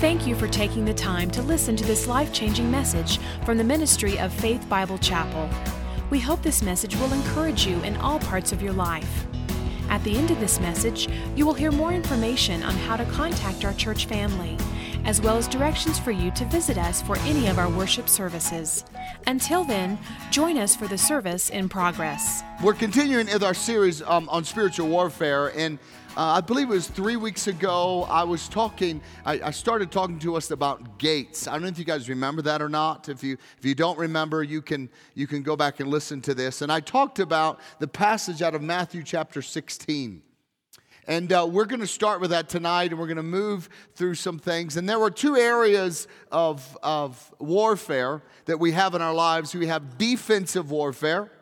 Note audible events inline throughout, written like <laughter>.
Thank you for taking the time to listen to this life changing message from the ministry of Faith Bible Chapel. We hope this message will encourage you in all parts of your life. At the end of this message, you will hear more information on how to contact our church family, as well as directions for you to visit us for any of our worship services. Until then, join us for the service in progress. We're continuing with our series um, on spiritual warfare, and uh, I believe it was three weeks ago. I was talking. I, I, started talking to us about gates. I don't know if you guys remember that or not. If you if you don't remember, you can you can go back and listen to this. And I talked about the passage out of Matthew chapter 16. And uh, we're going to start with that tonight, and we're going to move through some things. And there were two areas of, of warfare that we have in our lives. We have defensive warfare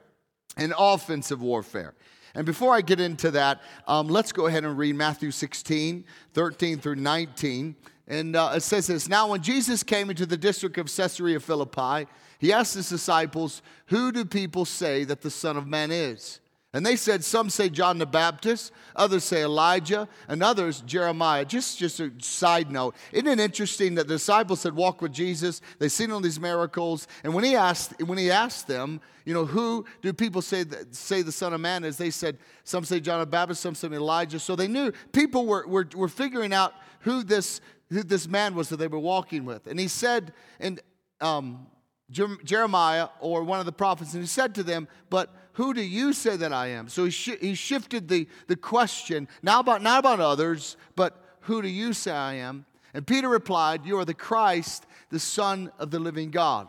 and offensive warfare. And before I get into that, um, let's go ahead and read Matthew 16, 13 through 19. And uh, it says this Now, when Jesus came into the district of Caesarea Philippi, he asked his disciples, Who do people say that the Son of Man is? And they said, some say John the Baptist, others say Elijah, and others Jeremiah. Just, just a side note. Isn't it interesting that the disciples had walked with Jesus? They've seen all these miracles. And when he asked, when he asked them, you know, who do people say, that, say the Son of Man is? They said, some say John the Baptist, some say Elijah. So they knew people were, were, were figuring out who this, who this man was that they were walking with. And he said, and um, Jeremiah or one of the prophets, and he said to them, But who do you say that I am? So he, sh- he shifted the, the question, now about, not about others, but who do you say I am? And Peter replied, You are the Christ, the Son of the living God.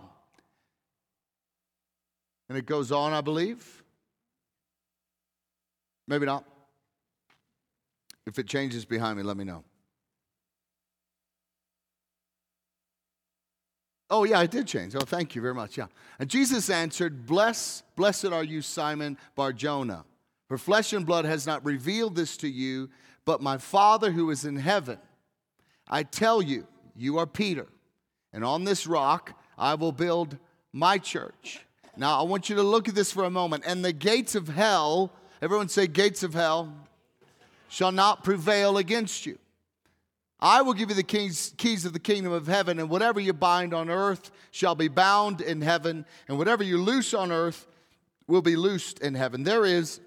And it goes on, I believe. Maybe not. If it changes behind me, let me know. Oh, yeah, it did change. Oh, thank you very much. Yeah. And Jesus answered, Bless, Blessed are you, Simon Barjona, for flesh and blood has not revealed this to you, but my Father who is in heaven. I tell you, you are Peter, and on this rock I will build my church. Now, I want you to look at this for a moment. And the gates of hell, everyone say, gates of hell, shall not prevail against you. I will give you the keys, keys of the kingdom of heaven, and whatever you bind on earth shall be bound in heaven, and whatever you loose on earth will be loosed in heaven. There is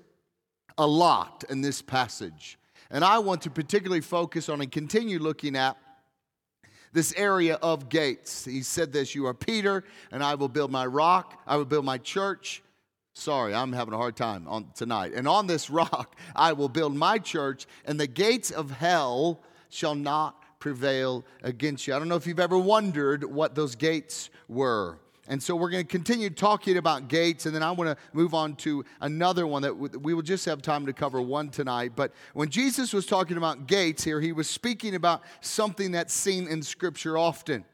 a lot in this passage, and I want to particularly focus on and continue looking at this area of gates. He said this You are Peter, and I will build my rock, I will build my church. Sorry, I'm having a hard time on tonight. And on this <laughs> rock I will build my church, and the gates of hell shall not prevail against you. I don't know if you've ever wondered what those gates were. And so we're going to continue talking about gates, and then I want to move on to another one that we will just have time to cover one tonight. But when Jesus was talking about gates here, he was speaking about something that's seen in Scripture often.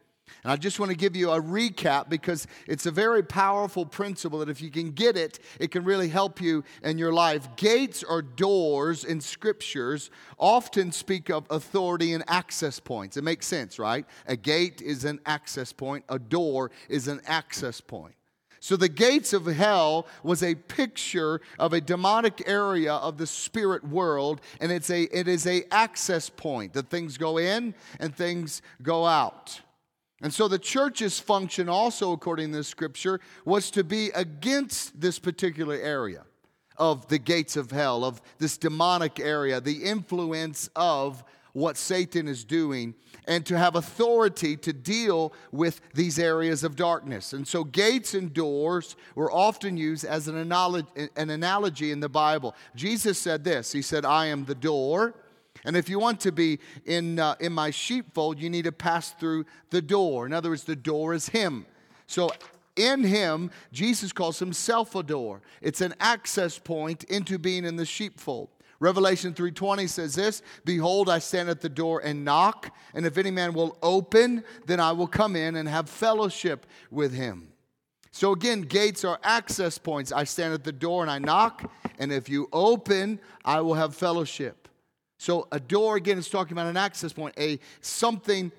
And I just want to give you a recap because it's a very powerful principle that if you can get it, it can really help you in your life. Gates or doors in scriptures often speak of authority and access points. It makes sense, right? A gate is an access point, a door is an access point. So the gates of hell was a picture of a demonic area of the spirit world and it's a it is a access point that things go in and things go out. And so the church's function, also according to the scripture, was to be against this particular area of the gates of hell, of this demonic area, the influence of what Satan is doing, and to have authority to deal with these areas of darkness. And so, gates and doors were often used as an analogy, in the Bible. Jesus said this He said, I am the door. And if you want to be in, uh, in my sheepfold, you need to pass through the door. In other words, the door is Him. So in Him, Jesus calls Himself a door. It's an access point into being in the sheepfold. Revelation 3:20 says this, behold I stand at the door and knock, and if any man will open, then I will come in and have fellowship with him. So again, gates are access points. I stand at the door and I knock, and if you open, I will have fellowship. So a door again is talking about an access point, a something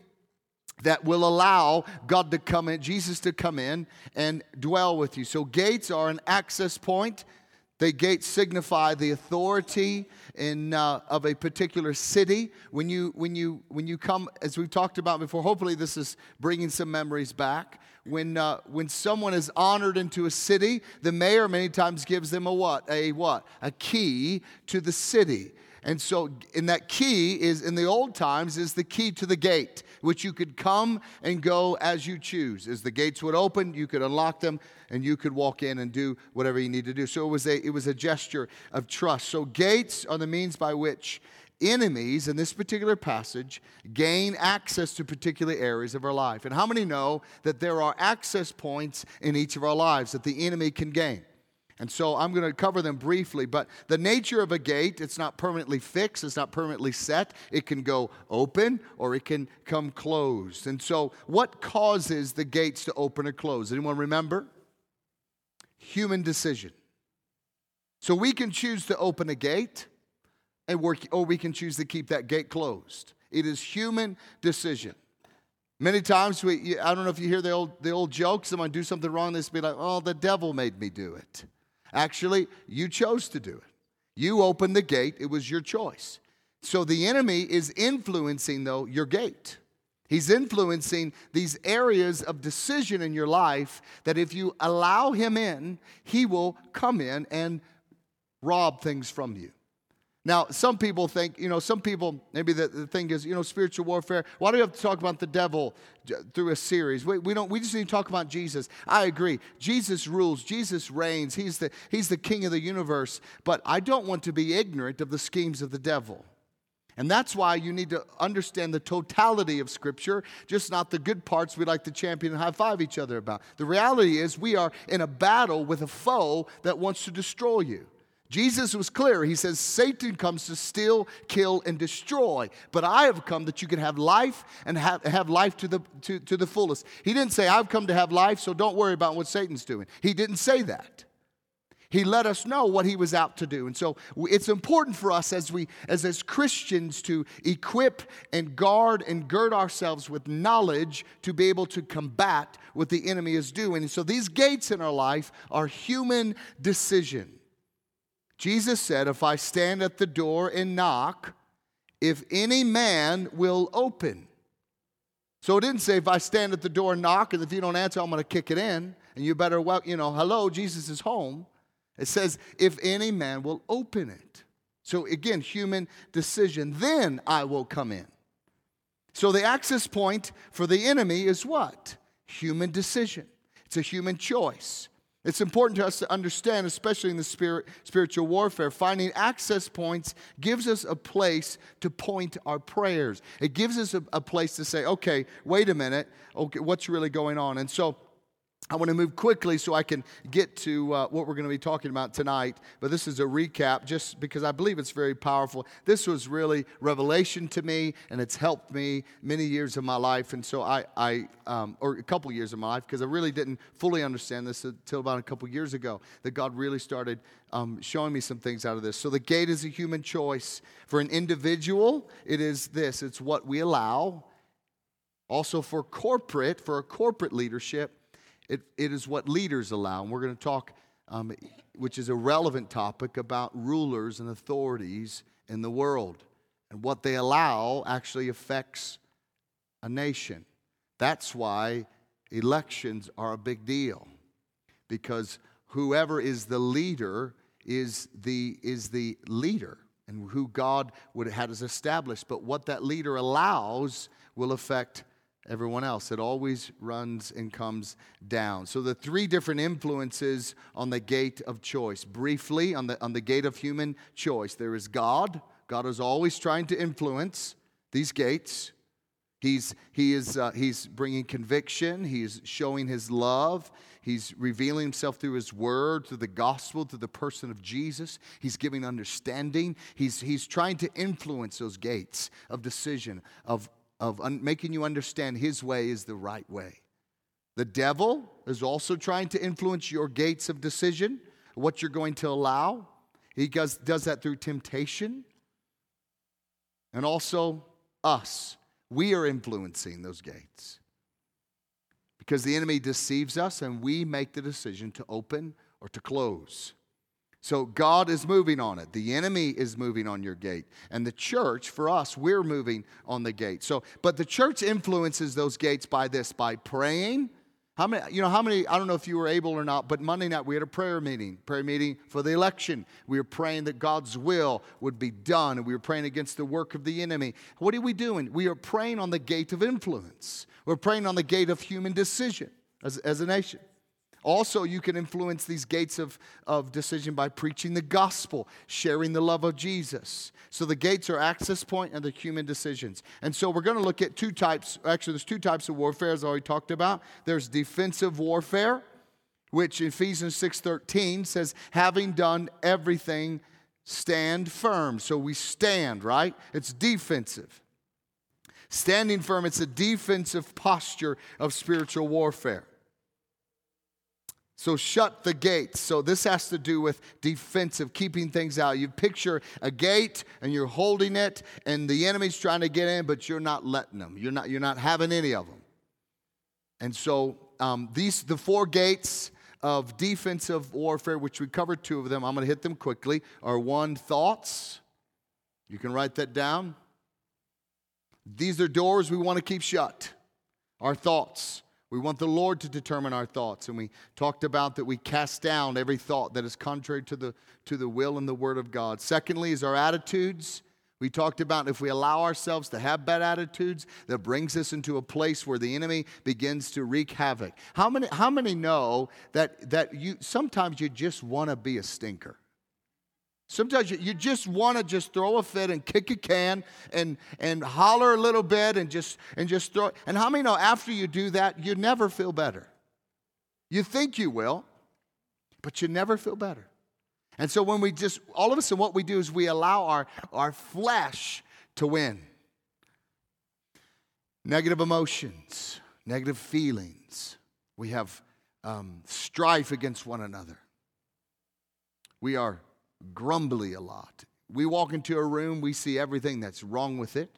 that will allow God to come in, Jesus to come in and dwell with you. So gates are an access point The gates signify the authority in, uh, of a particular city. When you, when, you, when you come, as we've talked about before, hopefully this is bringing some memories back. When, uh, when someone is honored into a city, the mayor many times gives them a what? A what? A key to the city. And so, in that key is in the old times is the key to the gate, which you could come and go as you choose. As the gates would open, you could unlock them and you could walk in and do whatever you need to do. So it was a it was a gesture of trust. So gates are the means by which enemies in this particular passage gain access to particular areas of our life. And how many know that there are access points in each of our lives that the enemy can gain? And so I'm going to cover them briefly, but the nature of a gate, it's not permanently fixed, it's not permanently set. It can go open or it can come closed. And so what causes the gates to open or close? Anyone remember? Human decision. So we can choose to open a gate and or we can choose to keep that gate closed. It is human decision. Many times we, I don't know if you hear the old, the old joke, someone do something wrong, they be like, oh, the devil made me do it. Actually, you chose to do it. You opened the gate, it was your choice. So the enemy is influencing, though, your gate. He's influencing these areas of decision in your life that if you allow him in, he will come in and rob things from you. Now, some people think, you know, some people, maybe the, the thing is, you know, spiritual warfare. Why do we have to talk about the devil through a series? We, we don't, we just need to talk about Jesus. I agree. Jesus rules, Jesus reigns, he's the, he's the king of the universe. But I don't want to be ignorant of the schemes of the devil. And that's why you need to understand the totality of Scripture, just not the good parts we like to champion and high five each other about. The reality is, we are in a battle with a foe that wants to destroy you. Jesus was clear. He says, Satan comes to steal, kill, and destroy. But I have come that you can have life and have, have life to the, to, to the fullest. He didn't say, I've come to have life, so don't worry about what Satan's doing. He didn't say that. He let us know what he was out to do. And so it's important for us as we as, as Christians to equip and guard and gird ourselves with knowledge to be able to combat what the enemy is doing. And so these gates in our life are human decision. Jesus said, If I stand at the door and knock, if any man will open. So it didn't say, If I stand at the door and knock, and if you don't answer, I'm going to kick it in, and you better, well, you know, hello, Jesus is home. It says, If any man will open it. So again, human decision. Then I will come in. So the access point for the enemy is what? Human decision. It's a human choice. It's important to us to understand, especially in the spirit, spiritual warfare, finding access points gives us a place to point our prayers. It gives us a, a place to say, okay, wait a minute, okay, what's really going on? And so I want to move quickly so I can get to uh, what we're going to be talking about tonight. But this is a recap just because I believe it's very powerful. This was really revelation to me, and it's helped me many years of my life. And so I, I um, or a couple years of my life, because I really didn't fully understand this until about a couple years ago, that God really started um, showing me some things out of this. So the gate is a human choice. For an individual, it is this it's what we allow. Also, for corporate, for a corporate leadership, it, it is what leaders allow. And we're going to talk, um, which is a relevant topic, about rulers and authorities in the world. And what they allow actually affects a nation. That's why elections are a big deal. Because whoever is the leader is the, is the leader and who God would had us established. But what that leader allows will affect everyone else. It always runs and comes down. So the three different influences on the gate of choice. Briefly, on the, on the gate of human choice, there is God. God is always trying to influence these gates. He's, he is, uh, he's bringing conviction. He's showing his love. He's revealing himself through his word, through the gospel, through the person of Jesus. He's giving understanding. He's, he's trying to influence those gates of decision, of, of un- making you understand his way is the right way. The devil is also trying to influence your gates of decision, what you're going to allow. He does, does that through temptation. And also us. We are influencing those gates. Because the enemy deceives us and we make the decision to open or to close. So God is moving on it. The enemy is moving on your gate. And the church, for us, we're moving on the gate. So, but the church influences those gates by this, by praying. How many, you know, how many, I don't know if you were able or not, but Monday night we had a prayer meeting, prayer meeting for the election. We were praying that God's will would be done, and we were praying against the work of the enemy. What are we doing? We are praying on the gate of influence. We're praying on the gate of human decision as, as a nation. Also, you can influence these gates of, of decision by preaching the gospel, sharing the love of Jesus. So the gates are access point and the human decisions. And so we're going to look at two types. Actually, there's two types of warfare, as I already talked about. There's defensive warfare, which Ephesians 6:13 says, having done everything, stand firm. So we stand, right? It's defensive. Standing firm, it's a defensive posture of spiritual warfare. So shut the gates. So this has to do with defensive, keeping things out. You picture a gate and you're holding it, and the enemy's trying to get in, but you're not letting them. You're not, you're not having any of them. And so um, these the four gates of defensive warfare, which we covered two of them. I'm going to hit them quickly. Are one thoughts. You can write that down. These are doors we want to keep shut. Our thoughts. We want the Lord to determine our thoughts. And we talked about that we cast down every thought that is contrary to the, to the will and the word of God. Secondly, is our attitudes. We talked about if we allow ourselves to have bad attitudes, that brings us into a place where the enemy begins to wreak havoc. How many, how many know that, that you sometimes you just want to be a stinker? Sometimes you, just want to just throw a fit and kick a can and, and holler a little bit and just, and just throw. And how many know after you do that, you never feel better? You think you will, but you never feel better. And so when we just, all of a sudden, what we do is we allow our, our flesh to win. Negative emotions, negative feelings. We have um, strife against one another. We are grumbly a lot. We walk into a room, we see everything that's wrong with it.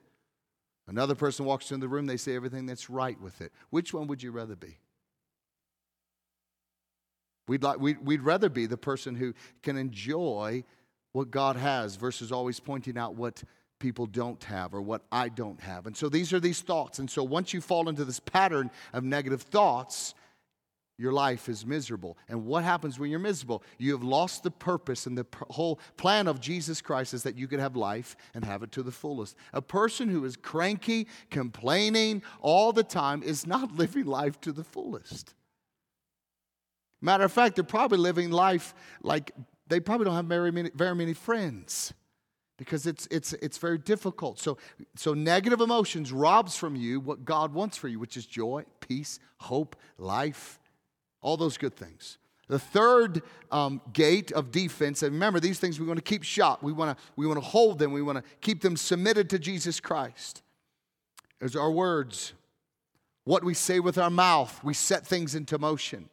Another person walks into the room, they see everything that's right with it. Which one would you rather be? We'd, like, we'd, we'd rather be the person who can enjoy what God has versus always pointing out what people don't have or what I don't have. And so these are these thoughts. And so once you fall into this pattern of negative thoughts, your life is miserable. And what happens when you're miserable? You have lost the purpose, and the whole plan of Jesus Christ is that you could have life and have it to the fullest. A person who is cranky, complaining all the time is not <laughs> living life to the fullest. Matter of fact, they're probably living life like they probably don't have very many, very many friends because it's, it's, it's very difficult. So, so negative emotions robs from you what God wants for you, which is joy, peace, hope, life, all those good things. The third um, gate of defense, and remember, these things we want to keep shut. We want to, we want to hold them. We want to keep them submitted to Jesus Christ. Is our words. What we say with our mouth, we set things into motion.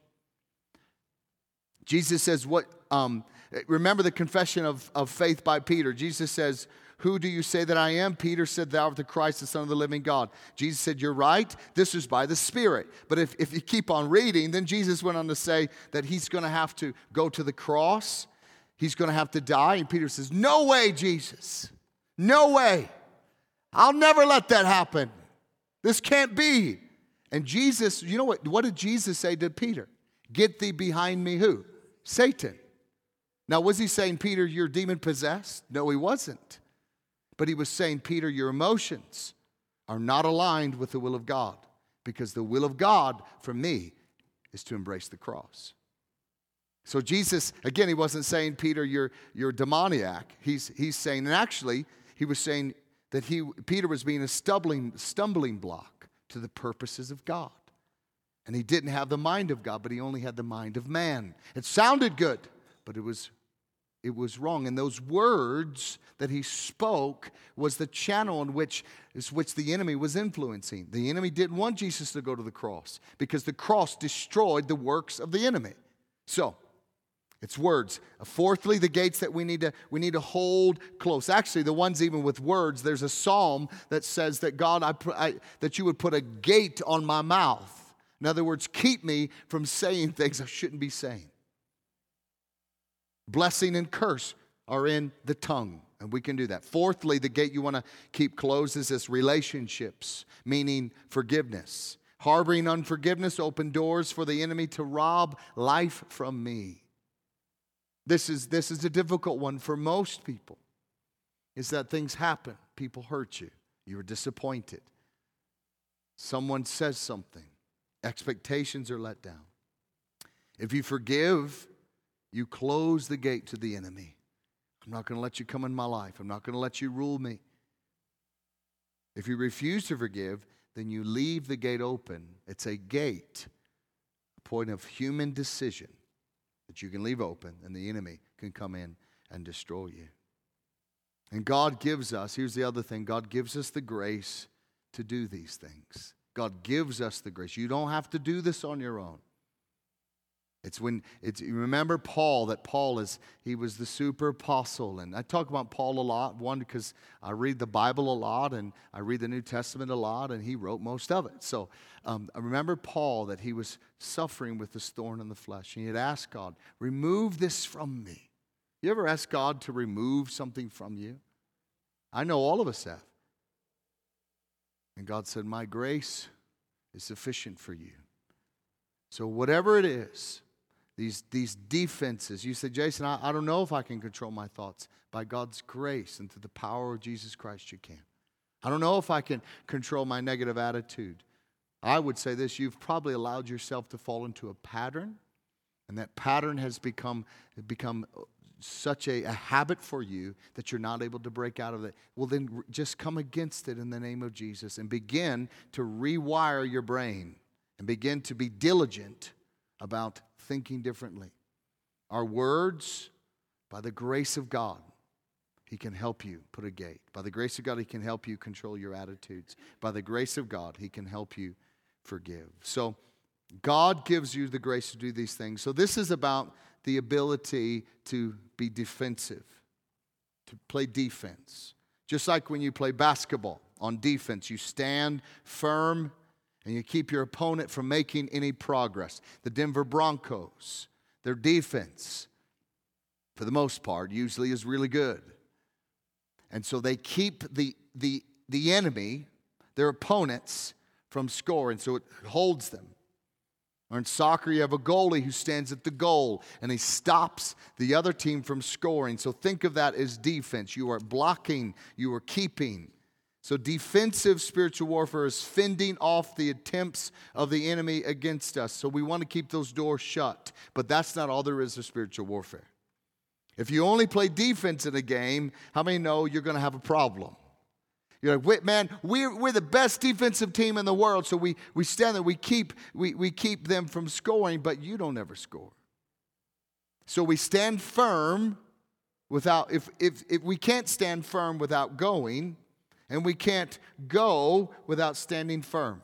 Jesus says, What, um, remember the confession of, of faith by Peter. Jesus says, who do you say that I am? Peter said, Thou art the Christ, the Son of the living God. Jesus said, You're right. This is by the Spirit. But if, if you keep on reading, then Jesus went on to say that he's going to have to go to the cross, he's going to have to die. And Peter says, No way, Jesus. No way. I'll never let that happen. This can't be. And Jesus, you know what? What did Jesus say to Peter? Get thee behind me, who? Satan. Now, was he saying, Peter, you're demon possessed? No, he wasn't. But he was saying, Peter, your emotions are not aligned with the will of God because the will of God for me is to embrace the cross. So Jesus, again, he wasn't saying, Peter, you're, you're demoniac. He's, he's saying, and actually, he was saying that he, Peter was being a stumbling, stumbling block to the purposes of God. And he didn't have the mind of God, but he only had the mind of man. It sounded good, but it was it was wrong. And those words that he spoke was the channel in which, which the enemy was influencing. The enemy didn't want Jesus to go to the cross because the cross destroyed the works of the enemy. So, it's words. Uh, fourthly, the gates that we need to we need to hold close. Actually, the ones even with words. There's a psalm that says that God, I, I, that you would put a gate on my mouth. In other words, keep me from saying things I shouldn't be saying. Blessing and curse are in the tongue, and we can do that. Fourthly, the gate you want to keep closed is this relationships, meaning forgiveness. Harboring unforgiveness open doors for the enemy to rob life from me. This is, this is a difficult one for most people. Is that things happen, people hurt you, you're disappointed. Someone says something, expectations are let down. If you forgive, you close the gate to the enemy. I'm not going to let you come in my life. I'm not going to let you rule me. If you refuse to forgive, then you leave the gate open. It's a gate, a point of human decision that you can leave open, and the enemy can come in and destroy you. And God gives us, here's the other thing God gives us the grace to do these things. God gives us the grace. You don't have to do this on your own. It's when it's you remember Paul that Paul is he was the super apostle and I talk about Paul a lot. One because I read the Bible a lot and I read the New Testament a lot and he wrote most of it. So um, I remember Paul that he was suffering with this thorn in the flesh and he had asked God remove this from me. You ever ask God to remove something from you? I know all of us have. And God said my grace is sufficient for you. So whatever it is these, these defenses. You say, Jason, I, I don't know if I can control my thoughts. By God's grace and through the power of Jesus Christ, you can. I don't know if I can control my negative attitude. I would say this you've probably allowed yourself to fall into a pattern, and that pattern has become, become uh, such a, a habit for you that you're not able to break out of it. Well, then just come against it in the name of Jesus and begin to rewire your brain and begin to be diligent about thinking differently. Our words, by the grace of God, He can help you put a gate. By the grace of God, He can help you control your attitudes. By the grace of God, He can help you forgive. So, God gives you the grace to do these things. So, this is about the ability to be defensive, to play defense. Just like when you play basketball on defense, you stand firm and you keep your opponent from making any progress. The Denver Broncos, their defense, for the most part, usually is really good. And so they keep the, the, the enemy, their opponents, from scoring. So it holds them. Or in soccer, you have a goalie who stands at the goal and he stops the other team from scoring. So think of that as defense. You are blocking, you are keeping. So, defensive spiritual warfare is fending off the attempts of the enemy against us. So, we want to keep those doors shut. But that's not all there is to spiritual warfare. If you only play defense in a game, how many know you're going to have a problem? You're like, wait, man, we're, we're the best defensive team in the world, so we, we stand there, we keep, we, we keep them from scoring, but you don't ever score. So we stand firm without, if, if, if we can't stand firm without going, and we can't go without standing firm.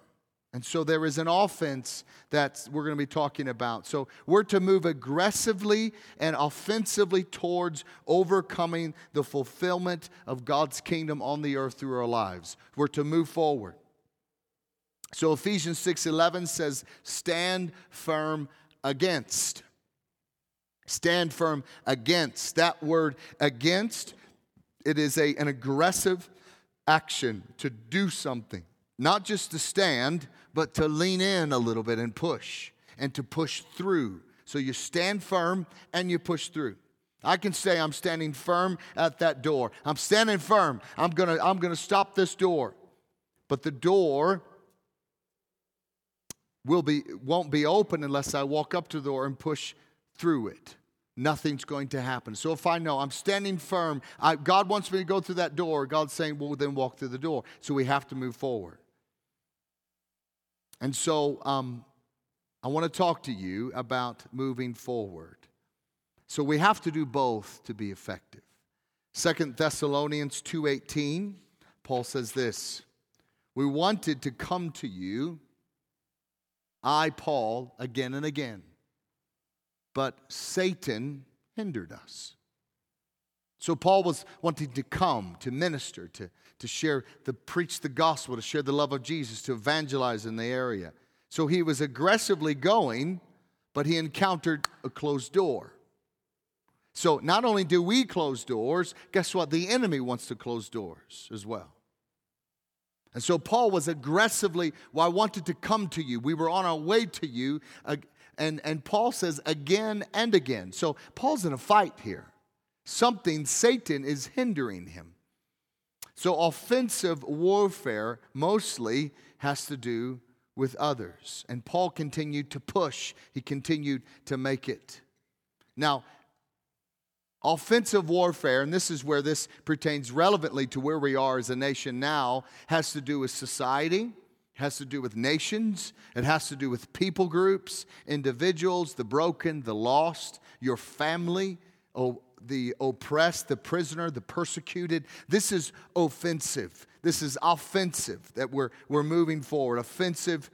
And so there is an offense that we're going to be talking about. So we're to move aggressively and offensively towards overcoming the fulfillment of God's kingdom on the earth through our lives. We're to move forward. So Ephesians 6:11 says stand firm against. Stand firm against. That word against it is a, an aggressive action, to do something. Not just to stand, but to lean in a little bit and push and to push through. So you stand firm and you push through. I can say I'm standing firm at that door. I'm standing firm. I'm going to I'm going to stop this door. But the door will be won't be open unless I walk up to the door and push through it nothing's going to happen. So if I know I'm standing firm, I, God wants me to go through that door, God's saying, well, then walk through the door. So we have to move forward. And so um, I want to talk to you about moving forward. So we have to do both to be effective. Second Thessalonians 2:18, Paul says this: We wanted to come to you, I Paul, again and again but Satan hindered us. So Paul was wanting to come, to minister, to, to share, to preach the gospel, to share the love of Jesus, to evangelize in the area. So he was aggressively going, but he encountered a closed door. So not only do we close doors, guess what? The enemy wants to close doors as well. And so Paul was aggressively, well, I wanted to come to you. We were on our way to you. And, and Paul says again and again. So Paul's in a fight here. Something, Satan is hindering him. So offensive warfare mostly has to do with others. And Paul continued to push, he continued to make it. Now, offensive warfare, and this is where this pertains relevantly to where we are as a nation now, has to do with society, has to do with nations, it has to do with people groups, individuals, the broken, the lost, your family, the oppressed, the prisoner, the persecuted. This is offensive. This is offensive that we're, we're moving forward. Offensive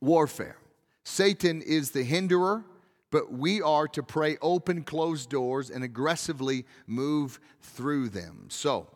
warfare. Satan is the hinderer, but we are to pray open closed doors and aggressively move through them. So,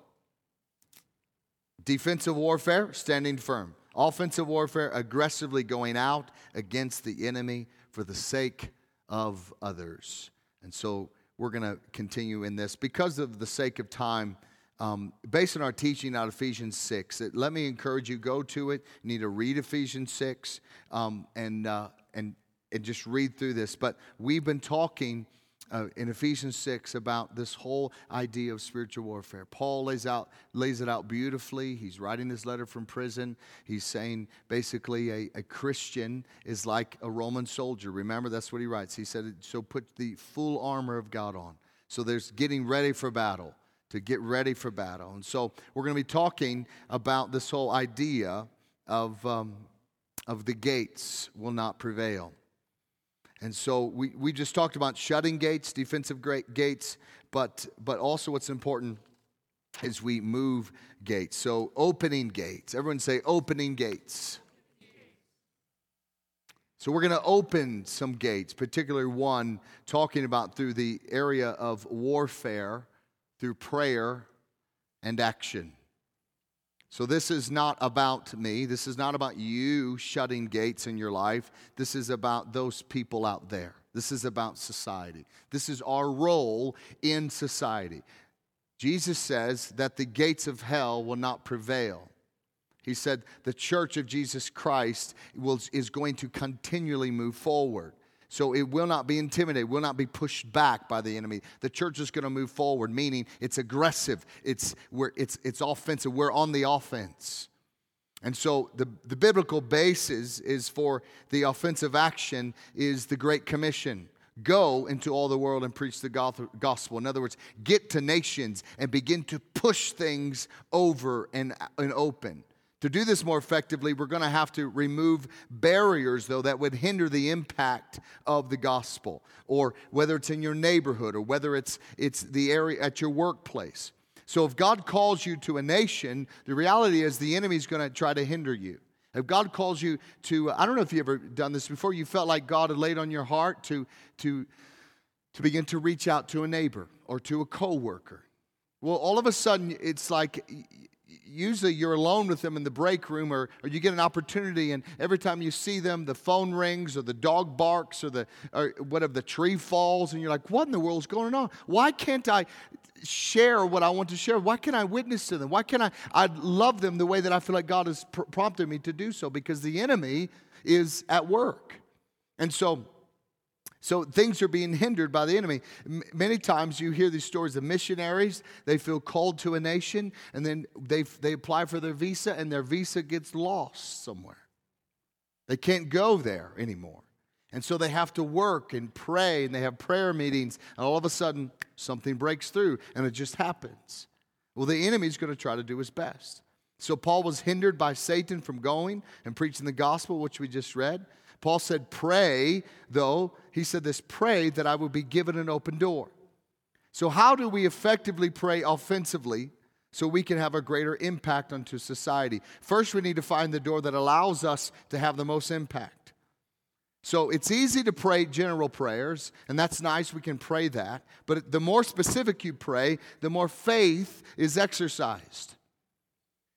defensive warfare, standing firm. Offensive warfare, aggressively going out against the enemy for the sake of others. And so we're going to continue in this because of the sake of time. Um, based on our teaching out Ephesians 6, it, let me encourage you, go to it. You need to read Ephesians 6 um, and, uh, and, and just read through this. But we've been talking uh, in Ephesians 6 about this whole idea of spiritual warfare. Paul lays, out, lays it out beautifully. He's writing this letter from prison. He's saying basically a, a Christian is like a Roman soldier. Remember, that's what he writes. He said, So put the full armor of God on. So there's getting ready for battle, to get ready for battle. And so we're going to be talking about this whole idea of, um, of the gates will not prevail. And so we, we just talked about shutting gates, defensive gates, but, but also what's important is we move gates. So opening gates. Everyone say opening gates. So we're going to open some gates, particularly one talking about through the area of warfare, through prayer and action. So, this is not about me. This is not about you shutting gates in your life. This is about those people out there. This is about society. This is our role in society. Jesus says that the gates of hell will not prevail. He said the church of Jesus Christ will, is going to continually move forward. So it will not be intimidated, will not be pushed back by the enemy. The church is going to move forward, meaning it's aggressive, it's, we're, it's, it's offensive. We're on the offense. And so the, the biblical basis is for the offensive action is the Great Commission. Go into all the world and preach the gospel. In other words, get to nations and begin to push things over and, and open. To do this more effectively, we're going to have to remove barriers, though, that would hinder the impact of the gospel, or whether it's in your neighborhood or whether it's, it's the area at your workplace. So, if God calls you to a nation, the reality is the enemy's going to try to hinder you. If God calls you to, I don't know if you've ever done this before, you felt like God had laid on your heart to, to, to begin to reach out to a neighbor or to a coworker. Well, all of a sudden, it's like usually you're alone with them in the break room or, or you get an opportunity and every time you see them the phone rings or the dog barks or the or whatever the tree falls and you're like what in the world is going on? Why can't i share what i want to share? Why can't i witness to them? Why can't i i love them the way that i feel like god has pr- prompted me to do so? Because the enemy is at work. And so so things are being hindered by the enemy. M- many times you hear these stories of missionaries, they feel called to a nation, and then they, they apply for their visa, and their visa gets lost somewhere. They can't go there anymore. And so they have to work and pray, and they have prayer meetings, and all of a sudden something breaks through, and it just happens. Well, the enemy's going to try to do his best. So Paul was hindered by Satan from going and preaching the gospel, which we just read. Paul said, Pray, though, he said this pray that I will be given an open door. So, how do we effectively pray offensively so we can have a greater impact onto society? First, we need to find the door that allows us to have the most impact. So, it's easy to pray general prayers, and that's nice, we can pray that. But the more specific you pray, the more faith is exercised.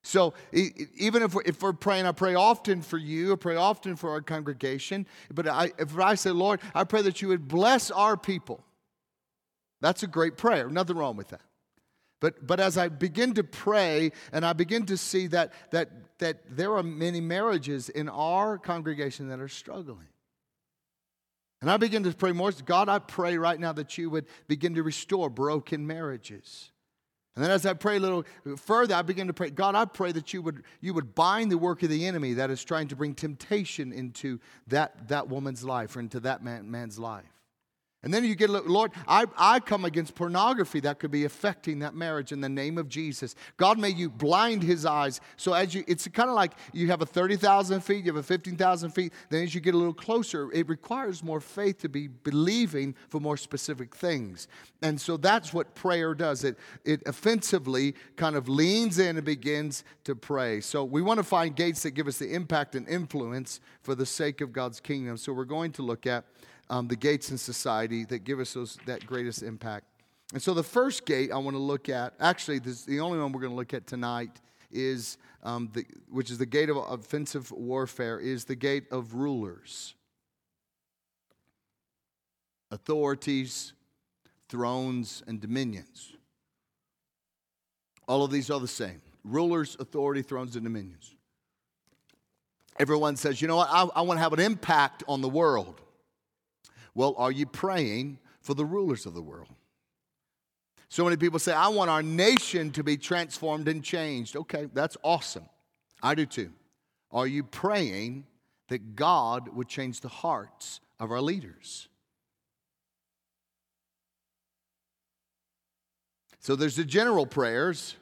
So even if we're, if we're praying, I pray often for you, I pray often for our congregation. But I, if I say, Lord, I pray that you would bless our people. That's a great prayer. Nothing wrong with that. But, but as I begin to pray and I begin to see that, that, that there are many marriages in our congregation that are struggling. And I begin to pray more. God, I pray right now that you would begin to restore broken marriages. And then as I pray a little further, I begin to pray, God, I pray that you would, you would bind the work of the enemy that is trying to bring temptation into that, that woman's life or into that man, man's life. And then you get, Lord, I, I come against pornography that could be affecting that marriage in the name of Jesus. God, may you blind his eyes. So as you, it's kind of like you have a 30,000 feet, you have a 15,000 feet. Then as you get a little closer, it requires more faith to be believing for more specific things. And so that's what prayer does. It, it offensively kind of leans in and begins to pray. So we want to find gates that give us the impact and influence for the sake of God's kingdom. So we're going to look at um, the gates in society that give us those, that greatest impact. And so the first gate I want to look at, actually, this, the only one we're going to look at tonight is, um, the, which is the gate of offensive warfare, is the gate of rulers, authorities, thrones, and dominions. All of these are the same rulers, authority, thrones, and dominions. Everyone says, you know what, I, I want to have an impact on the world. Well, are you praying for the rulers of the world? So many people say, I want our nation to be transformed and changed. Okay, that's awesome. I do too. Are you praying that God would change the hearts of our leaders? So there's the general prayers,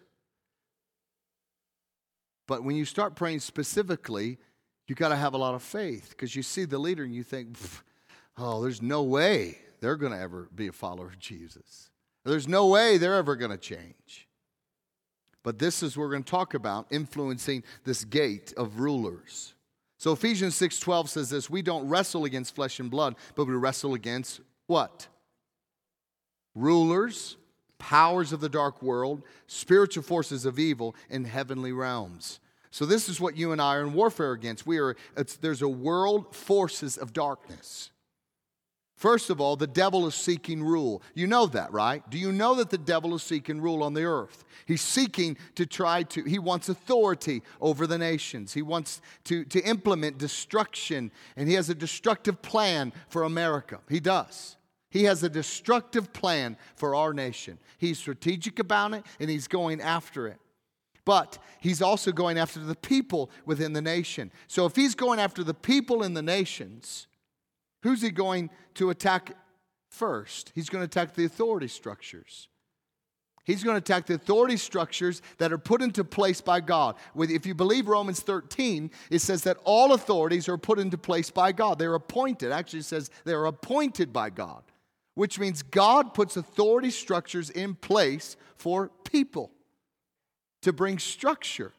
but when you start praying specifically, you got to have a lot of faith because you see the leader and you think, oh, there's no way they're going to ever be a follower of Jesus. There's no way they're ever going to change. But this is what we're going to talk about influencing this gate of rulers. So Ephesians 6:12 says this, we don't wrestle against flesh and blood, but we wrestle against what? Rulers, powers of the dark world, spiritual forces of evil in heavenly realms. So this is what you and I are in warfare against. We are there's a world forces of darkness. First of all, the devil is seeking rule. You know that, right? Do you know that the devil is seeking rule on the earth? He's seeking to try to, he wants authority over the nations. He wants to, to implement destruction, and he has a destructive plan for America. He does. He has a destructive plan for our nation. He's strategic about it, and he's going after it. But he's also going after the people within the nation. So if he's going after the people in the nations, Who's he going to attack first? He's going to attack the authority structures. He's going to attack the authority structures that are put into place by God. If you believe Romans 13, it says that all authorities are put into place by God. They're appointed. Actually, it says they're appointed by God, which means God puts authority structures in place for people to bring structure.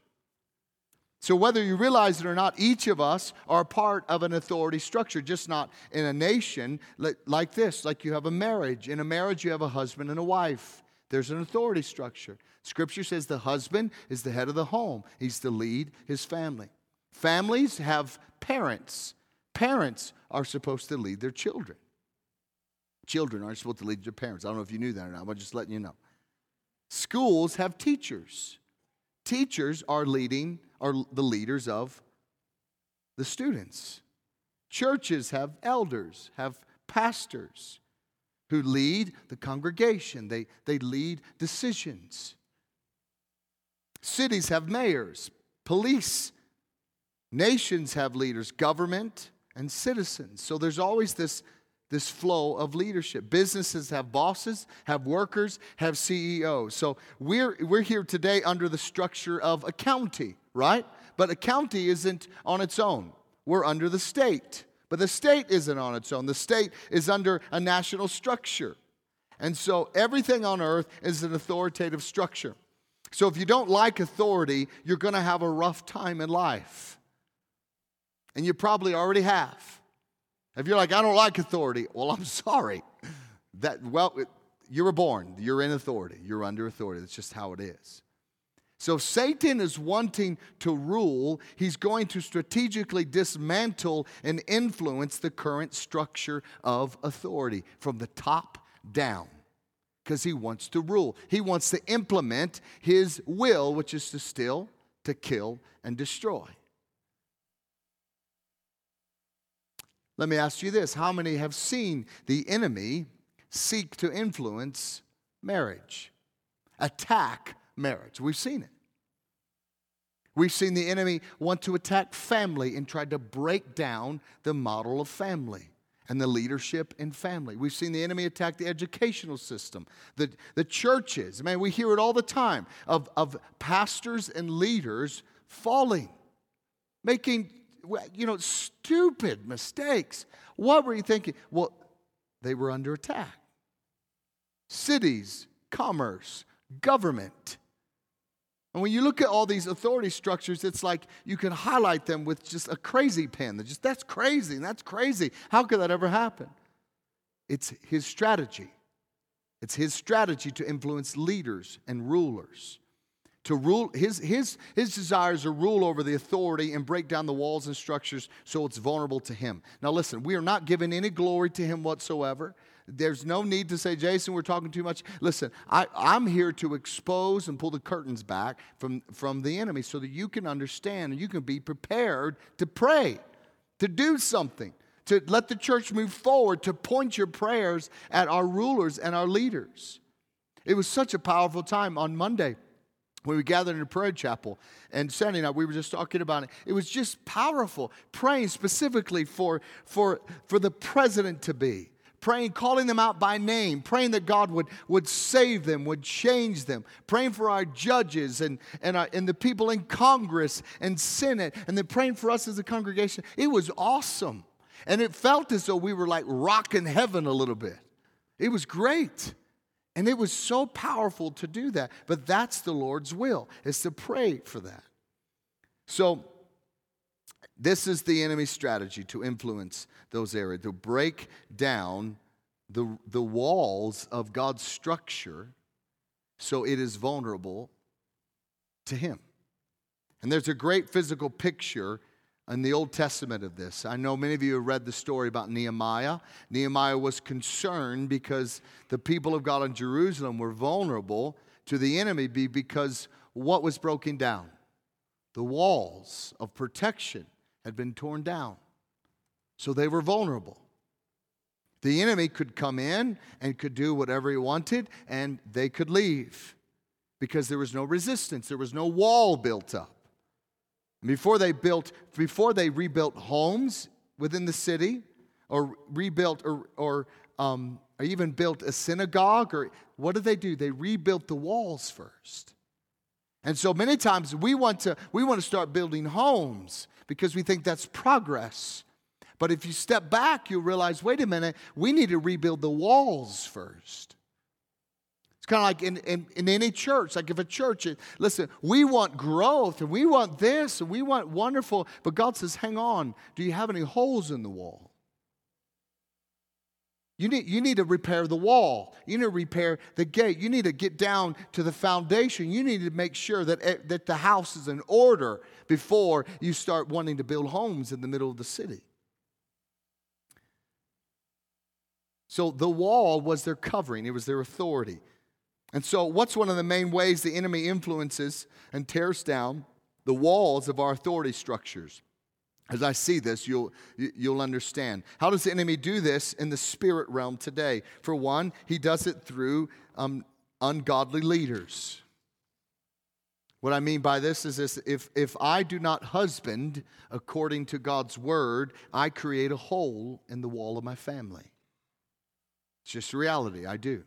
So, whether you realize it or not, each of us are part of an authority structure, just not in a nation like this. Like you have a marriage. In a marriage, you have a husband and a wife. There's an authority structure. Scripture says the husband is the head of the home, he's to lead his family. Families have parents. Parents are supposed to lead their children. Children aren't supposed to lead their parents. I don't know if you knew that or not, but just letting you know. Schools have teachers. Teachers are leading are the leaders of the students. Churches have elders, have pastors who lead the congregation, they, they lead decisions. Cities have mayors, police, nations have leaders, government, and citizens. So there's always this, this flow of leadership. Businesses have bosses, have workers, have CEOs. So we're, we're here today under the structure of a county right? But a county isn't on its own. We're under the state. But the state isn't on its own. The state is under a national structure. And so everything on earth is an authoritative structure. So if you don't like authority, you're going to have a rough time in life. And you probably already have. If you're like, I don't like authority, well, <laughs> I'm sorry. That, well, you were born, you're in authority, you're under authority. That's just how it is. So, Satan is wanting to rule. He's going to strategically dismantle and influence the current structure of authority from the top down. because he wants to rule. He wants to implement his will, which is to steal, to kill, and destroy. Let me ask you this How many have seen the enemy seek to influence marriage, attack marriage? We've seen it. We've seen the enemy want to attack family and try to break down the model of family and the leadership in family. We've seen the enemy attack the educational system, the, the churches. Man, we hear it all the time of, of pastors and leaders falling, making you know, stupid mistakes. What were you thinking? Well, they were under attack. Cities, commerce, government. And when you look at all these authority structures, it's like you can highlight them with just a crazy pen. Just that's crazy, that's crazy. How could that ever happen? It's his strategy. It's his strategy to influence leaders and rulers to rule his, his, his desires to rule over the authority and break down the walls and structures so it's vulnerable to him now listen we are not giving any glory to him whatsoever there's no need to say jason we're talking too much. Listen I, i'm here to expose and pull the curtains back from, from the enemy so that you can understand and you can be prepared to pray to do something to let the church move forward to point your prayers at our rulers and our leaders. It was such a powerful time on monday when we gathered in a prayer chapel and and I, we were just talking about it. It was just powerful, praying specifically for, for, for the president to be, praying, calling them out by name, praying that God would, would save them, would change them, praying for our judges and, and, our, and the people in Congress and Senate, and then praying for us as a congregation. It was awesome. And it felt as though we were like rocking heaven a little bit. It was great. And it was so powerful to do that. But that's the Lord's will, is to pray for that. So, this is the enemy's strategy to influence those areas, to break down the, the walls of God's structure so it is vulnerable to Him. And there's a great physical picture in the Old Testament of this. I know many of you have read the story about Nehemiah. Nehemiah was concerned because the people of God in Jerusalem were vulnerable to the enemy because what was broken down? The walls of protection had been torn down. So they were vulnerable. The enemy could come in and could do whatever he wanted, and they could leave because there was no resistance, there was no wall built up. Before they built, before they rebuilt homes within the city, or rebuilt, or, or, um, or even built a synagogue, or what did they do? They rebuilt the walls first. And so many times we want to we want to start building homes because we think that's progress. But if you step back, you'll realize, wait a minute, we need to rebuild the walls first. It's kind of like in, in, in, any church. Like if a church, listen, we want growth and we want this and we want wonderful, but God says, hang on, do you have any holes in the wall? You need, you need to repair the wall. You need to repair the gate. You need to get down to the foundation. You need to make sure that, that the house is in order before you start wanting to build homes in the middle of the city. So the wall was their covering, it was their authority. And so, what's one of the main ways the enemy influences and tears down the walls of our authority structures? As I see this, you'll, you'll understand. How does the enemy do this in the spirit realm today? For one, he does it through um, ungodly leaders. What I mean by this is this if, if I do not husband according to God's word, I create a hole in the wall of my family. It's just reality, I do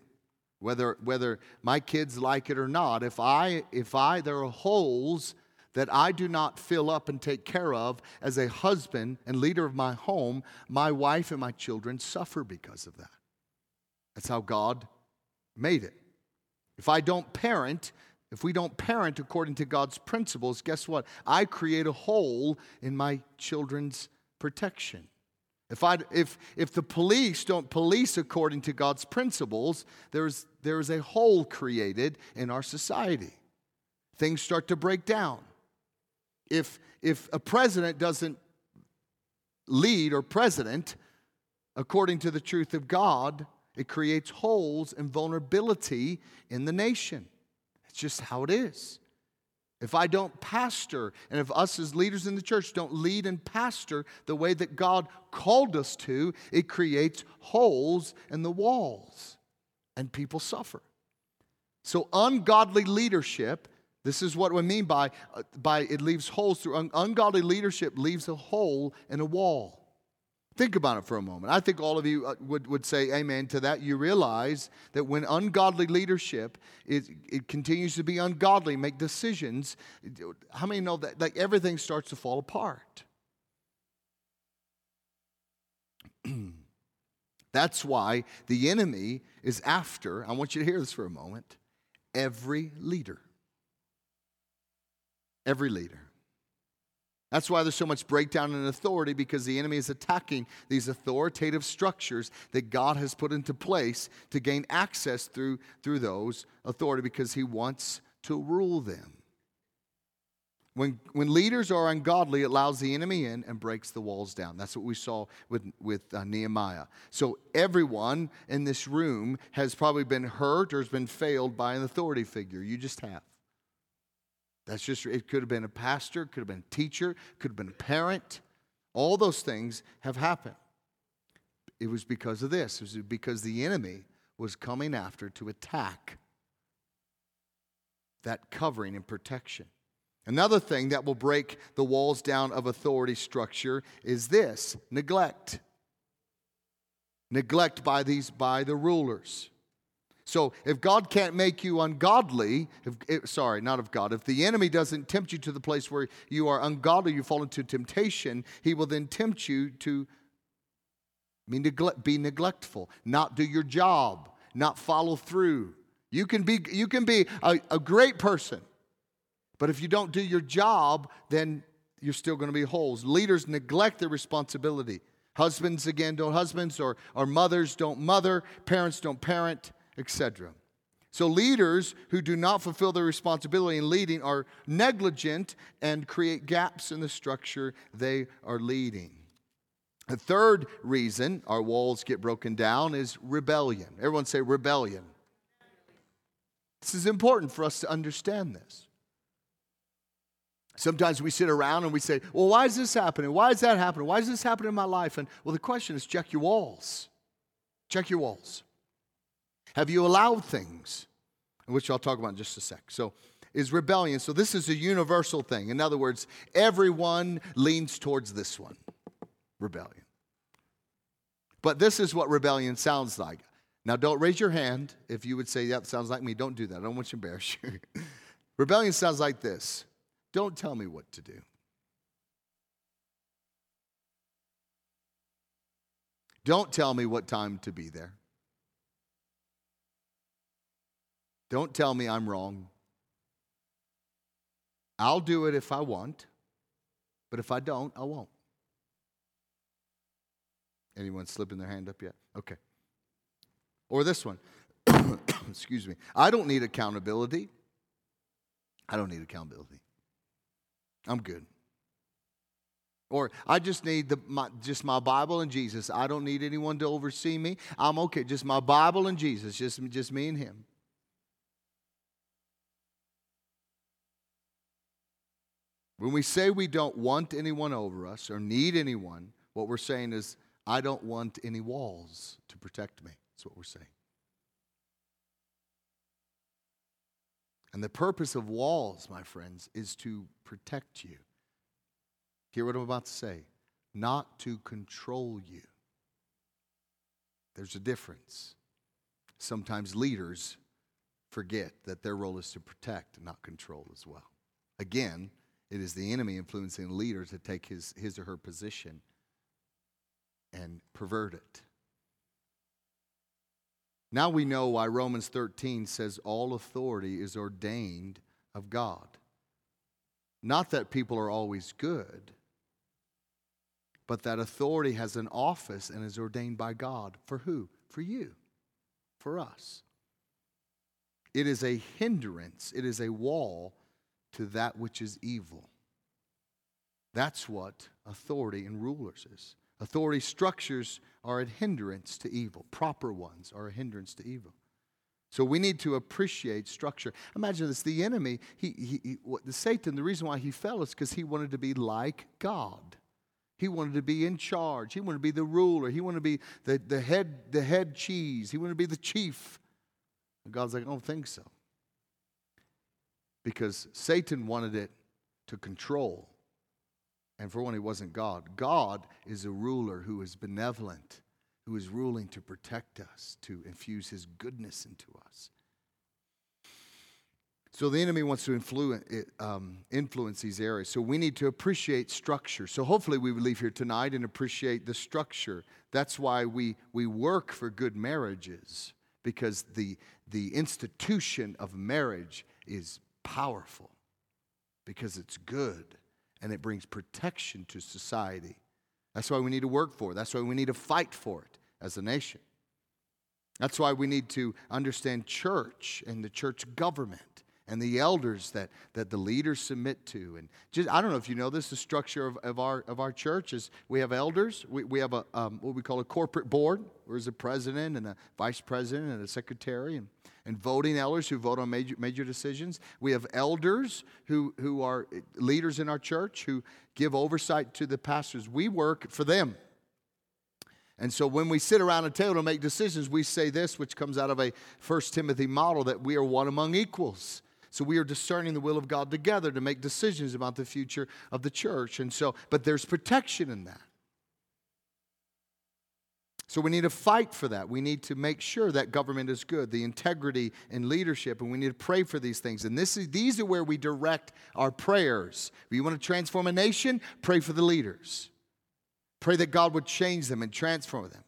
whether, whether my kids like it or not, if I, if I, there are holes that I do not fill up and take care of as a husband and leader of my home, my wife and my children suffer because of that. That's how God made it. If I don't parent, if we don't parent according to God's principles, guess what? I create a hole in my children's protection. If, I, if, if the police don't police according to God's principles, there's, there's a hole created in our society. Things start to break down. If, if a president doesn't lead or president according to the truth of God, it creates holes and vulnerability in the nation. It's just how it is. If I don't pastor, and if us as leaders in the church don't lead and pastor the way that God called us to, it creates holes in the walls and people suffer. So, ungodly leadership, this is what we mean by, uh, by it leaves holes through un- ungodly leadership, leaves a hole in a wall. Think about it for a moment. I think all of you uh, would, would say amen to that. You realize that when ungodly leadership it, it continues to be ungodly, make decisions, how many know that like everything starts to fall apart? <clears throat> That's why the enemy is after, I want you to hear this for a moment, every leader. Every leader. That's why there's so much breakdown in authority because the enemy is attacking these authoritative structures that God has put into place to gain access through, through those authority because he wants to rule them. When, when leaders are ungodly, it allows the enemy in and breaks the walls down. That's what we saw with, with uh, Nehemiah. So everyone in this room has probably been hurt or has been failed by an authority figure. You just have. That's just, it could have been a pastor, could have been a teacher, could have been a parent. All those things have happened. It was because of this. It was because the enemy was coming after to attack that covering and protection. Another thing that will break the walls down of authority structure is this neglect. Neglect by these by the rulers. So if God can't make you ungodly, if, sorry, not of God, if the enemy doesn't tempt you to the place where you are ungodly, you fall into temptation, he will then tempt you to be neglectful, not do your job, not follow through. You can be, you can be a, a great person, but if you don't do your job, then you're still going to be holes. Leaders neglect their responsibility. Husbands, again, don't husbands, or, or mothers don't mother, parents don't parent etc. So, leaders who do not fulfill their responsibility in leading are negligent and create gaps in the structure they are leading. The third reason our walls get broken down is rebellion. Everyone say rebellion. This is important for us to understand this. Sometimes we sit around and we say, Well, why is this happening? Why is that happening? Why is this happening in my life? And well, the question is check your walls. Check your walls. Have you allowed things? Which I'll talk about in just a sec. So, is rebellion. So, this is a universal thing. In other words, everyone leans towards this one rebellion. But this is what rebellion sounds like. Now, don't raise your hand if you would say, That sounds like me. Don't do that. I don't want you to embarrass you. <laughs> rebellion sounds like this Don't tell me what to do. Don't tell me what time to be there. Don't tell me I'm wrong. I'll do it if I want, but if I don't, I won't. Anyone slipping their hand up yet? Okay. Or this one. <coughs> Excuse me. I don't need accountability. I don't need accountability. I'm good. Or I just need the, my, just my Bible and Jesus. I don't need anyone to oversee me. I'm okay. Just my Bible and Jesus. Just, just me and Him. When we say we don't want anyone over us or need anyone, what we're saying is, I don't want any walls to protect me. That's what we're saying. And the purpose of walls, my friends, is to protect you. Hear what I'm about to say? Not to control you. There's a difference. Sometimes leaders forget that their role is to protect not control as well. Again, it is the enemy influencing the leader to take his, his or her position and pervert it. Now we know why Romans 13 says all authority is ordained of God. Not that people are always good, but that authority has an office and is ordained by God. For who? For you, for us. It is a hindrance, it is a wall to that which is evil. That's what authority and rulers is. Authority structures are a hindrance to evil. Proper ones are a hindrance to evil. So we need to appreciate structure. Imagine this: the enemy, he, he, he the Satan. The reason why he fell is because he wanted to be like God. He wanted to be in charge. He wanted to be the ruler. He wanted to be the, the head the head cheese. He wanted to be the chief. And God's like, I don't think so, because Satan wanted it to control. And for one, he wasn't God. God is a ruler who is benevolent who is ruling to protect us, to infuse his goodness into us. So the enemy wants to influence, um, influence these areas. So we need to appreciate structure. So hopefully we will leave here tonight and appreciate the structure. That's why we, we work for good marriages, because the, the institution of marriage is powerful, because it's good and it brings protection to society. That's why we need to work for it. That's why we need to fight for it as a nation. That's why we need to understand church and the church government and the elders that, that the leaders submit to. And just, I don't know if you know this, the structure of, of, our, of our church is we have elders. We, we have a, um, what we call a corporate board, where there's a president and a vice president and a secretary and, and voting elders who vote on major, major decisions. We have elders who, who are leaders in our church who give oversight to the pastors. We work for them. And so when we sit around a table to make decisions, we say this, which comes out of a First Timothy model, that we are one among equals. So we are discerning the will of God together to make decisions about the future of the church. And so, but there's protection in that. So we need to fight for that. We need to make sure that government is good, the integrity and leadership, and we need to pray for these things. And this is, these are where we direct our prayers. If you want to transform a nation, pray for the leaders. Pray that God would change them and transform them.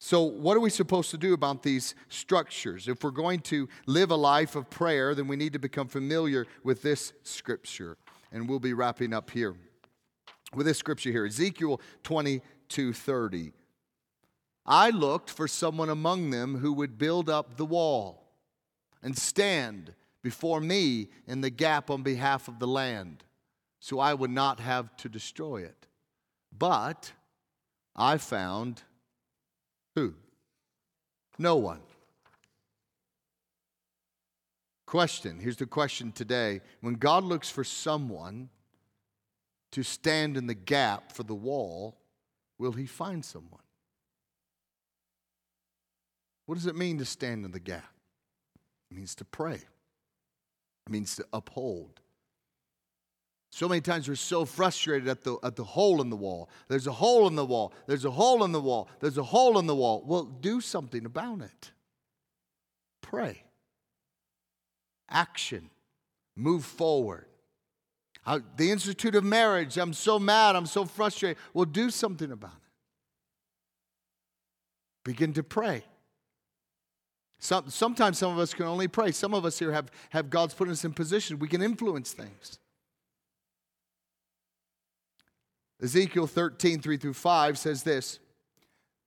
So, what are we supposed to do about these structures? If we're going to live a life of prayer, then we need to become familiar with this scripture. And we'll be wrapping up here with this scripture here Ezekiel 22 30. I looked for someone among them who would build up the wall and stand before me in the gap on behalf of the land, so I would not have to destroy it. But I found who? No one. Question here's the question today. When God looks for someone to stand in the gap for the wall, will he find someone? What does it mean to stand in the gap? It means to pray, it means to uphold, so many times we're so frustrated at the, at the hole in the wall. There's a hole in the wall. There's a hole in the wall. There's a hole in the wall. Well, do something about it. Pray. Action. Move forward. I, the Institute of Marriage, I'm so mad. I'm so frustrated. Well, do something about it. Begin to pray. Some, sometimes some of us can only pray. Some of us here have, have God's put us in position. We can influence things. Ezekiel 13, 3 through 5 says this.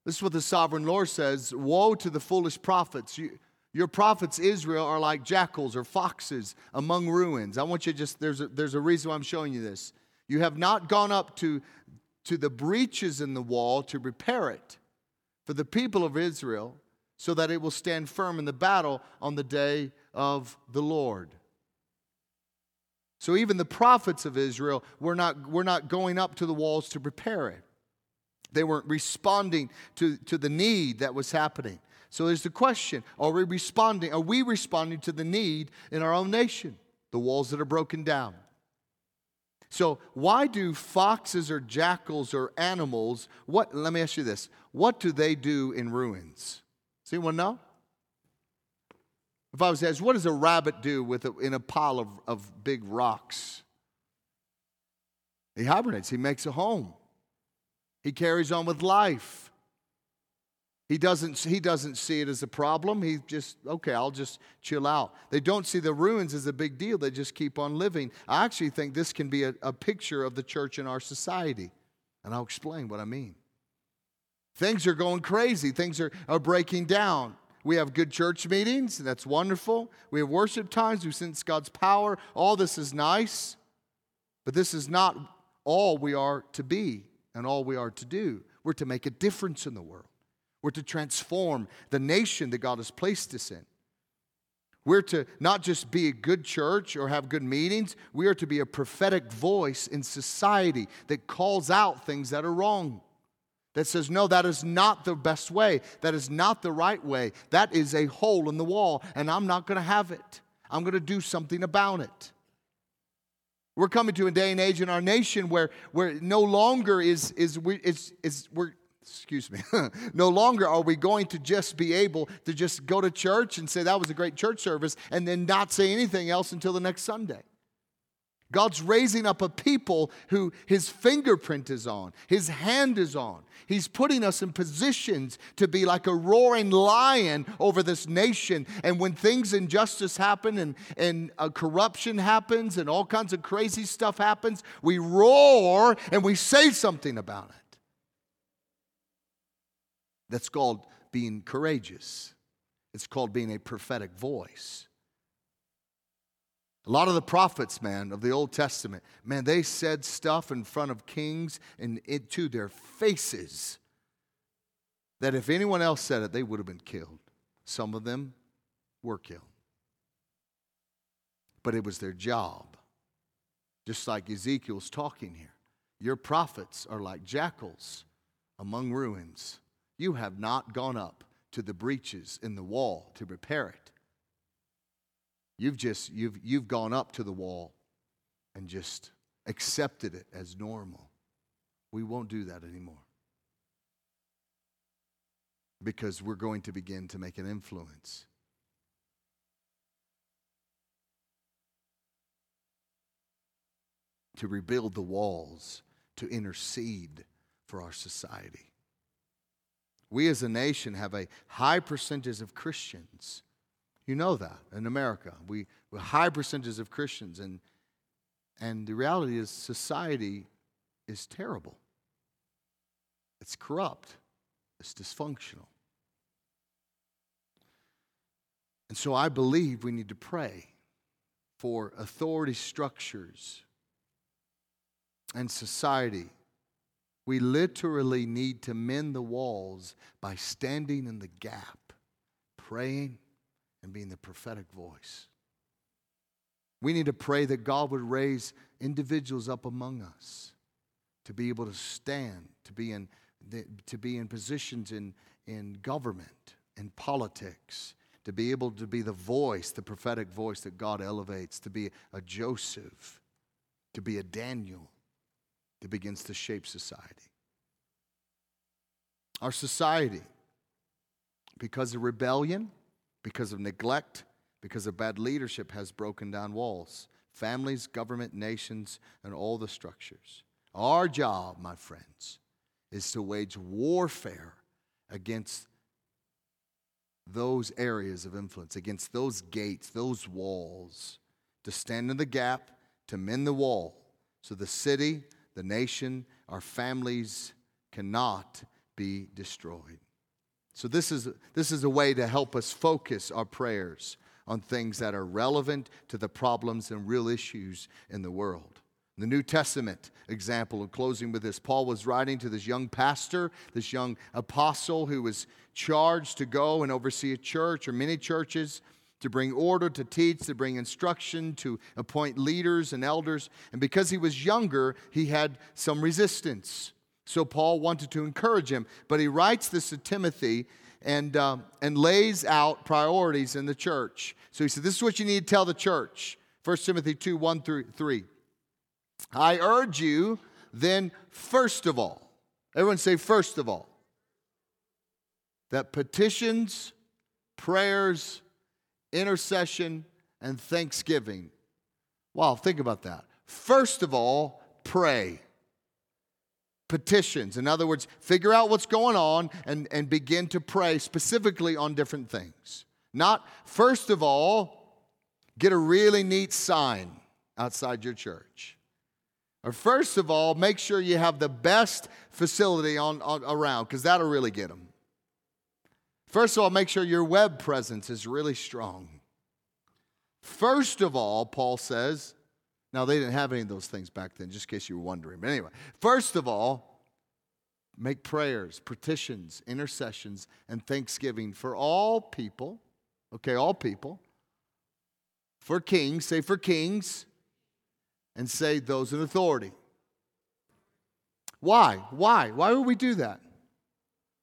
This is what the sovereign Lord says Woe to the foolish prophets. You, your prophets, Israel, are like jackals or foxes among ruins. I want you to just, there's a, there's a reason why I'm showing you this. You have not gone up to, to the breaches in the wall to repair it for the people of Israel so that it will stand firm in the battle on the day of the Lord. So even the prophets of Israel were not, were not going up to the walls to prepare it. They weren't responding to, to the need that was happening. So there's the question are we responding? Are we responding to the need in our own nation? The walls that are broken down. So, why do foxes or jackals or animals, what, let me ask you this, what do they do in ruins? Does anyone know? If I was asked, what does a rabbit do with a, in a pile of, of big rocks? He hibernates, he makes a home, he carries on with life. He doesn't, he doesn't see it as a problem. He just, okay, I'll just chill out. They don't see the ruins as a big deal. They just keep on living. I actually think this can be a, a picture of the church in our society. And I'll explain what I mean. Things are going crazy, things are, are breaking down. We have good church meetings, and that's wonderful. We have worship times, we sense God's power. All this is nice, but this is not all we are to be and all we are to do. We're to make a difference in the world. We're to transform the nation that God has placed us in. We're to not just be a good church or have good meetings, we are to be a prophetic voice in society that calls out things that are wrong. That says, no, that is not the best way. That is not the right way. That is a hole in the wall, and I'm not going to have it. I'm going to do something about it. We're coming to a day and age in our nation where, where no longer is, is, we, is, is we're, excuse me, <laughs> no longer are we going to just be able to just go to church and say that was a great church service and then not say anything else until the next Sunday. God's raising up a people who his fingerprint is on, his hand is on. He's putting us in positions to be like a roaring lion over this nation. And when things injustice happen and, and uh, corruption happens and all kinds of crazy stuff happens, we roar and we say something about it. That's called being courageous. It's called being a prophetic voice. A lot of the prophets, man, of the Old Testament, man, they said stuff in front of kings and to their faces that if anyone else said it, they would have been killed. Some of them were killed. But it was their job. Just like Ezekiel's talking here. Your prophets are like jackals among ruins. You have not gone up to the breaches in the wall to repair it. You've just you've you've gone up to the wall and just accepted it as normal. We won't do that anymore. Because we're going to begin to make an influence. To rebuild the walls, to intercede for our society. We as a nation have a high percentage of Christians. You know that in America. We, we high percentages of Christians and and the reality is society is terrible. It's corrupt. It's dysfunctional. And so I believe we need to pray for authority structures and society we literally need to mend the walls by standing in the gap, praying, and being the prophetic voice. We need to pray that God would raise individuals up among us to be able to stand, to be in, to be in positions in, in government, in politics, to be able to be the voice, the prophetic voice that God elevates, to be a Joseph, to be a Daniel, that begins to shape society. Our society, because of rebellion, because of neglect, because of bad leadership, has broken down walls families, government, nations, and all the structures. Our job, my friends, is to wage warfare against those areas of influence, against those gates, those walls, to stand in the gap, to mend the wall, so the city, the nation, our families cannot be destroyed. So, this is, this is a way to help us focus our prayers on things that are relevant to the problems and real issues in the world. The New Testament example of closing with this Paul was writing to this young pastor, this young apostle who was charged to go and oversee a church or many churches to bring order, to teach, to bring instruction, to appoint leaders and elders. And because he was younger, he had some resistance. So Paul wanted to encourage him, but he writes this to Timothy and, uh, and lays out priorities in the church. So he said, This is what you need to tell the church. 1 Timothy 2 1 through 3. I urge you, then, first of all, everyone say, first of all, that petitions, prayers, intercession, and thanksgiving. Wow, think about that. First of all, pray. Petitions. In other words, figure out what's going on and, and begin to pray specifically on different things. Not, first of all, get a really neat sign outside your church. Or first of all, make sure you have the best facility on, on around, because that'll really get them. First of all, make sure your web presence is really strong. First of all, Paul says, now they didn't have any of those things back then, just in case you were wondering. But anyway, first of all, make prayers, petitions, intercessions, and thanksgiving for all people. Okay, all people. For kings, say for kings, and say those in authority. Why? Why? Why would we do that?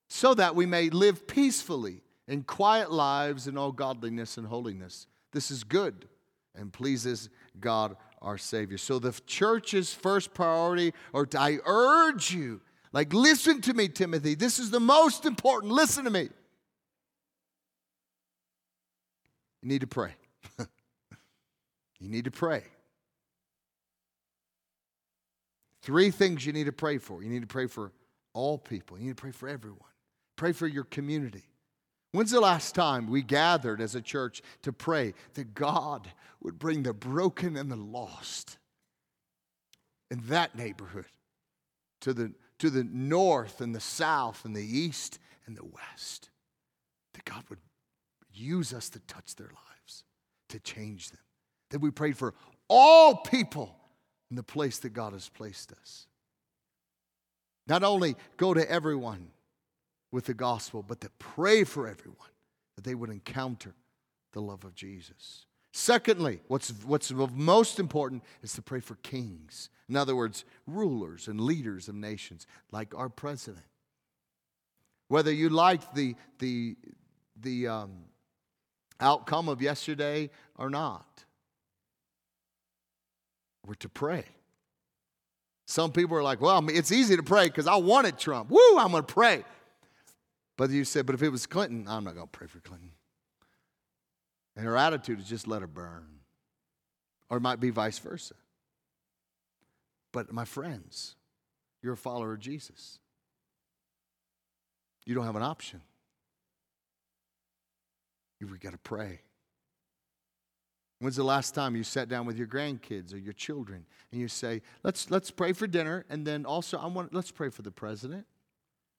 So that we may live peacefully in quiet lives in all godliness and holiness. This is good and pleases God our Savior. So the church's first priority, or I urge you, like, listen to me, Timothy. This is the most important. Listen to me. You need to pray. <laughs> you need to pray. Three things you need to pray for. You need to pray for all people, you need to pray for everyone. Pray for your community. When's the last time we gathered as a church to pray that God would bring the broken and the lost in that neighborhood to the, to the north and the south and the east and the west? That God would use us to touch their lives, to change them. That we prayed for all people in the place that God has placed us. Not only go to everyone with the gospel, but to pray for everyone that they would encounter the love of Jesus. Secondly, what's, what's most important is to pray for kings. In other words, rulers and leaders of nations, like our president. Whether you liked the, the, the um, outcome of yesterday or not, we're to pray. Some people are like, well, it's easy to pray because I wanted Trump. Woo, I'm going to pray. But you said, but if it was Clinton, I'm not going to pray for Clinton. And her attitude is just let her burn. Or it might be vice versa. But my friends, you're a follower of Jesus. You don't have an option. You've got to pray. When's the last time you sat down with your grandkids or your children and you say, let's, let's pray for dinner and then also I want, let's pray for the president.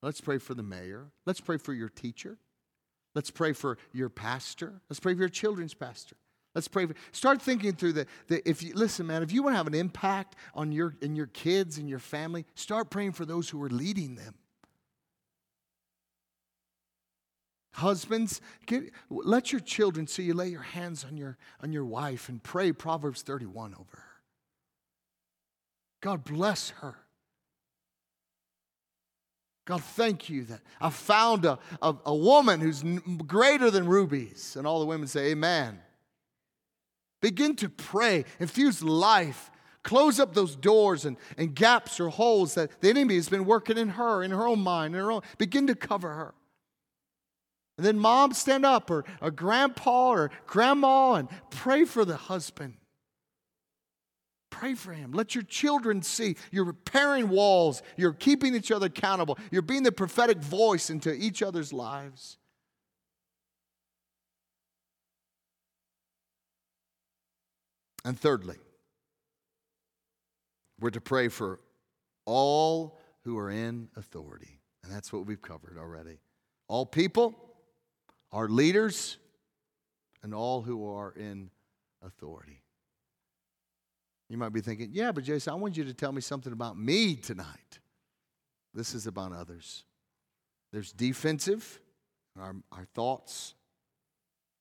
Let's pray for the mayor. Let's pray for your teacher. Let's pray for your pastor. Let's pray for your children's pastor. Let's pray for, start thinking through the, the if you listen, man, if you want to have an impact on your in your kids and your family, start praying for those who are leading them. Husbands, get, let your children see you lay your hands on your, on your wife and pray Proverbs 31 over her. God bless her. God, thank you that I found a, a, a woman who's greater than rubies. And all the women say, Amen. Begin to pray, infuse life, close up those doors and, and gaps or holes that the enemy has been working in her, in her own mind, in her own. Begin to cover her. And then mom stand up or, or grandpa or grandma and pray for the husband. Pray for him. Let your children see you're repairing walls. You're keeping each other accountable. You're being the prophetic voice into each other's lives. And thirdly, we're to pray for all who are in authority. And that's what we've covered already. All people our leaders, and all who are in authority. You might be thinking, yeah, but Jason, I want you to tell me something about me tonight. This is about others. There's defensive, our, our thoughts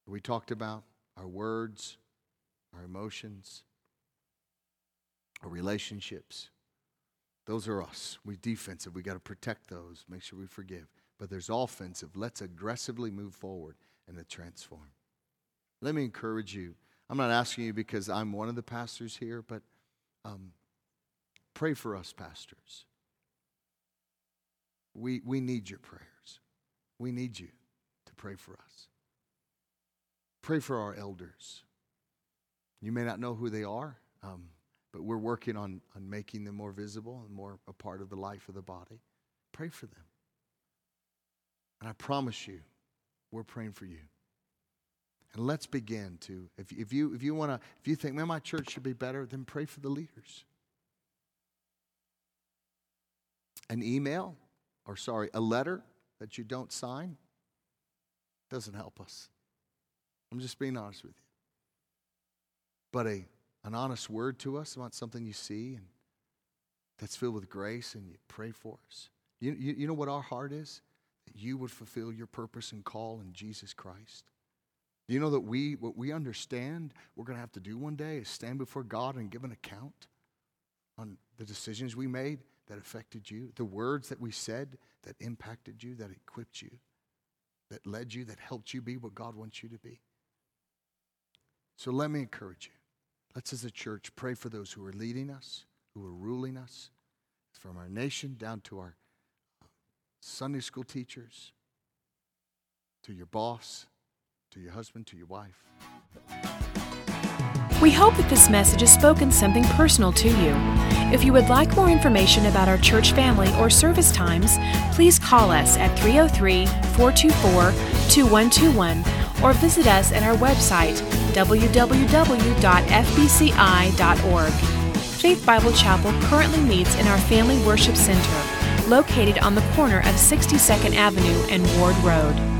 we talked about, our words, our emotions, our relationships. Those are us. We're defensive. We got to protect those, make sure we forgive but there's offensive. Let's aggressively move forward and to transform. Let me encourage you. I'm not asking you because I'm one of the pastors here, but um, pray for us, pastors. We, we need your prayers. We need you to pray for us. Pray for our elders. You may not know who they are, um, but we're working on, on making them more visible and more a part of the life of the body. Pray for them. And I promise you, we're praying for you. And let's begin to, if, if you, if you want to, if you think, man, my church should be better, then pray for the leaders. An email, or sorry, a letter that you don't sign doesn't help us. I'm just being honest with you. But a, an honest word to us about something you see and that's filled with grace and you pray for us, You, you, you know what our heart is? That you would fulfill your purpose and call in Jesus Christ. Do you know that we, what we understand we're going to have to do one day is stand before God and give an account on the decisions we made that affected you, the words that we said that impacted you, that equipped you, that led you, that helped you be what God wants you to be. So let me encourage you. Let's, as a church, pray for those who are leading us, who are ruling us, from our nation down to our uh, Sunday school teachers, to your boss, to your husband, to your wife. We hope that this message has spoken something personal to you. If you would like more information about our church family or service times, please call us at 303 424 2121 or visit us at our website www.fbci.org. Faith Bible Chapel currently meets in our Family Worship Center, located on the corner of 62nd Avenue and Ward Road.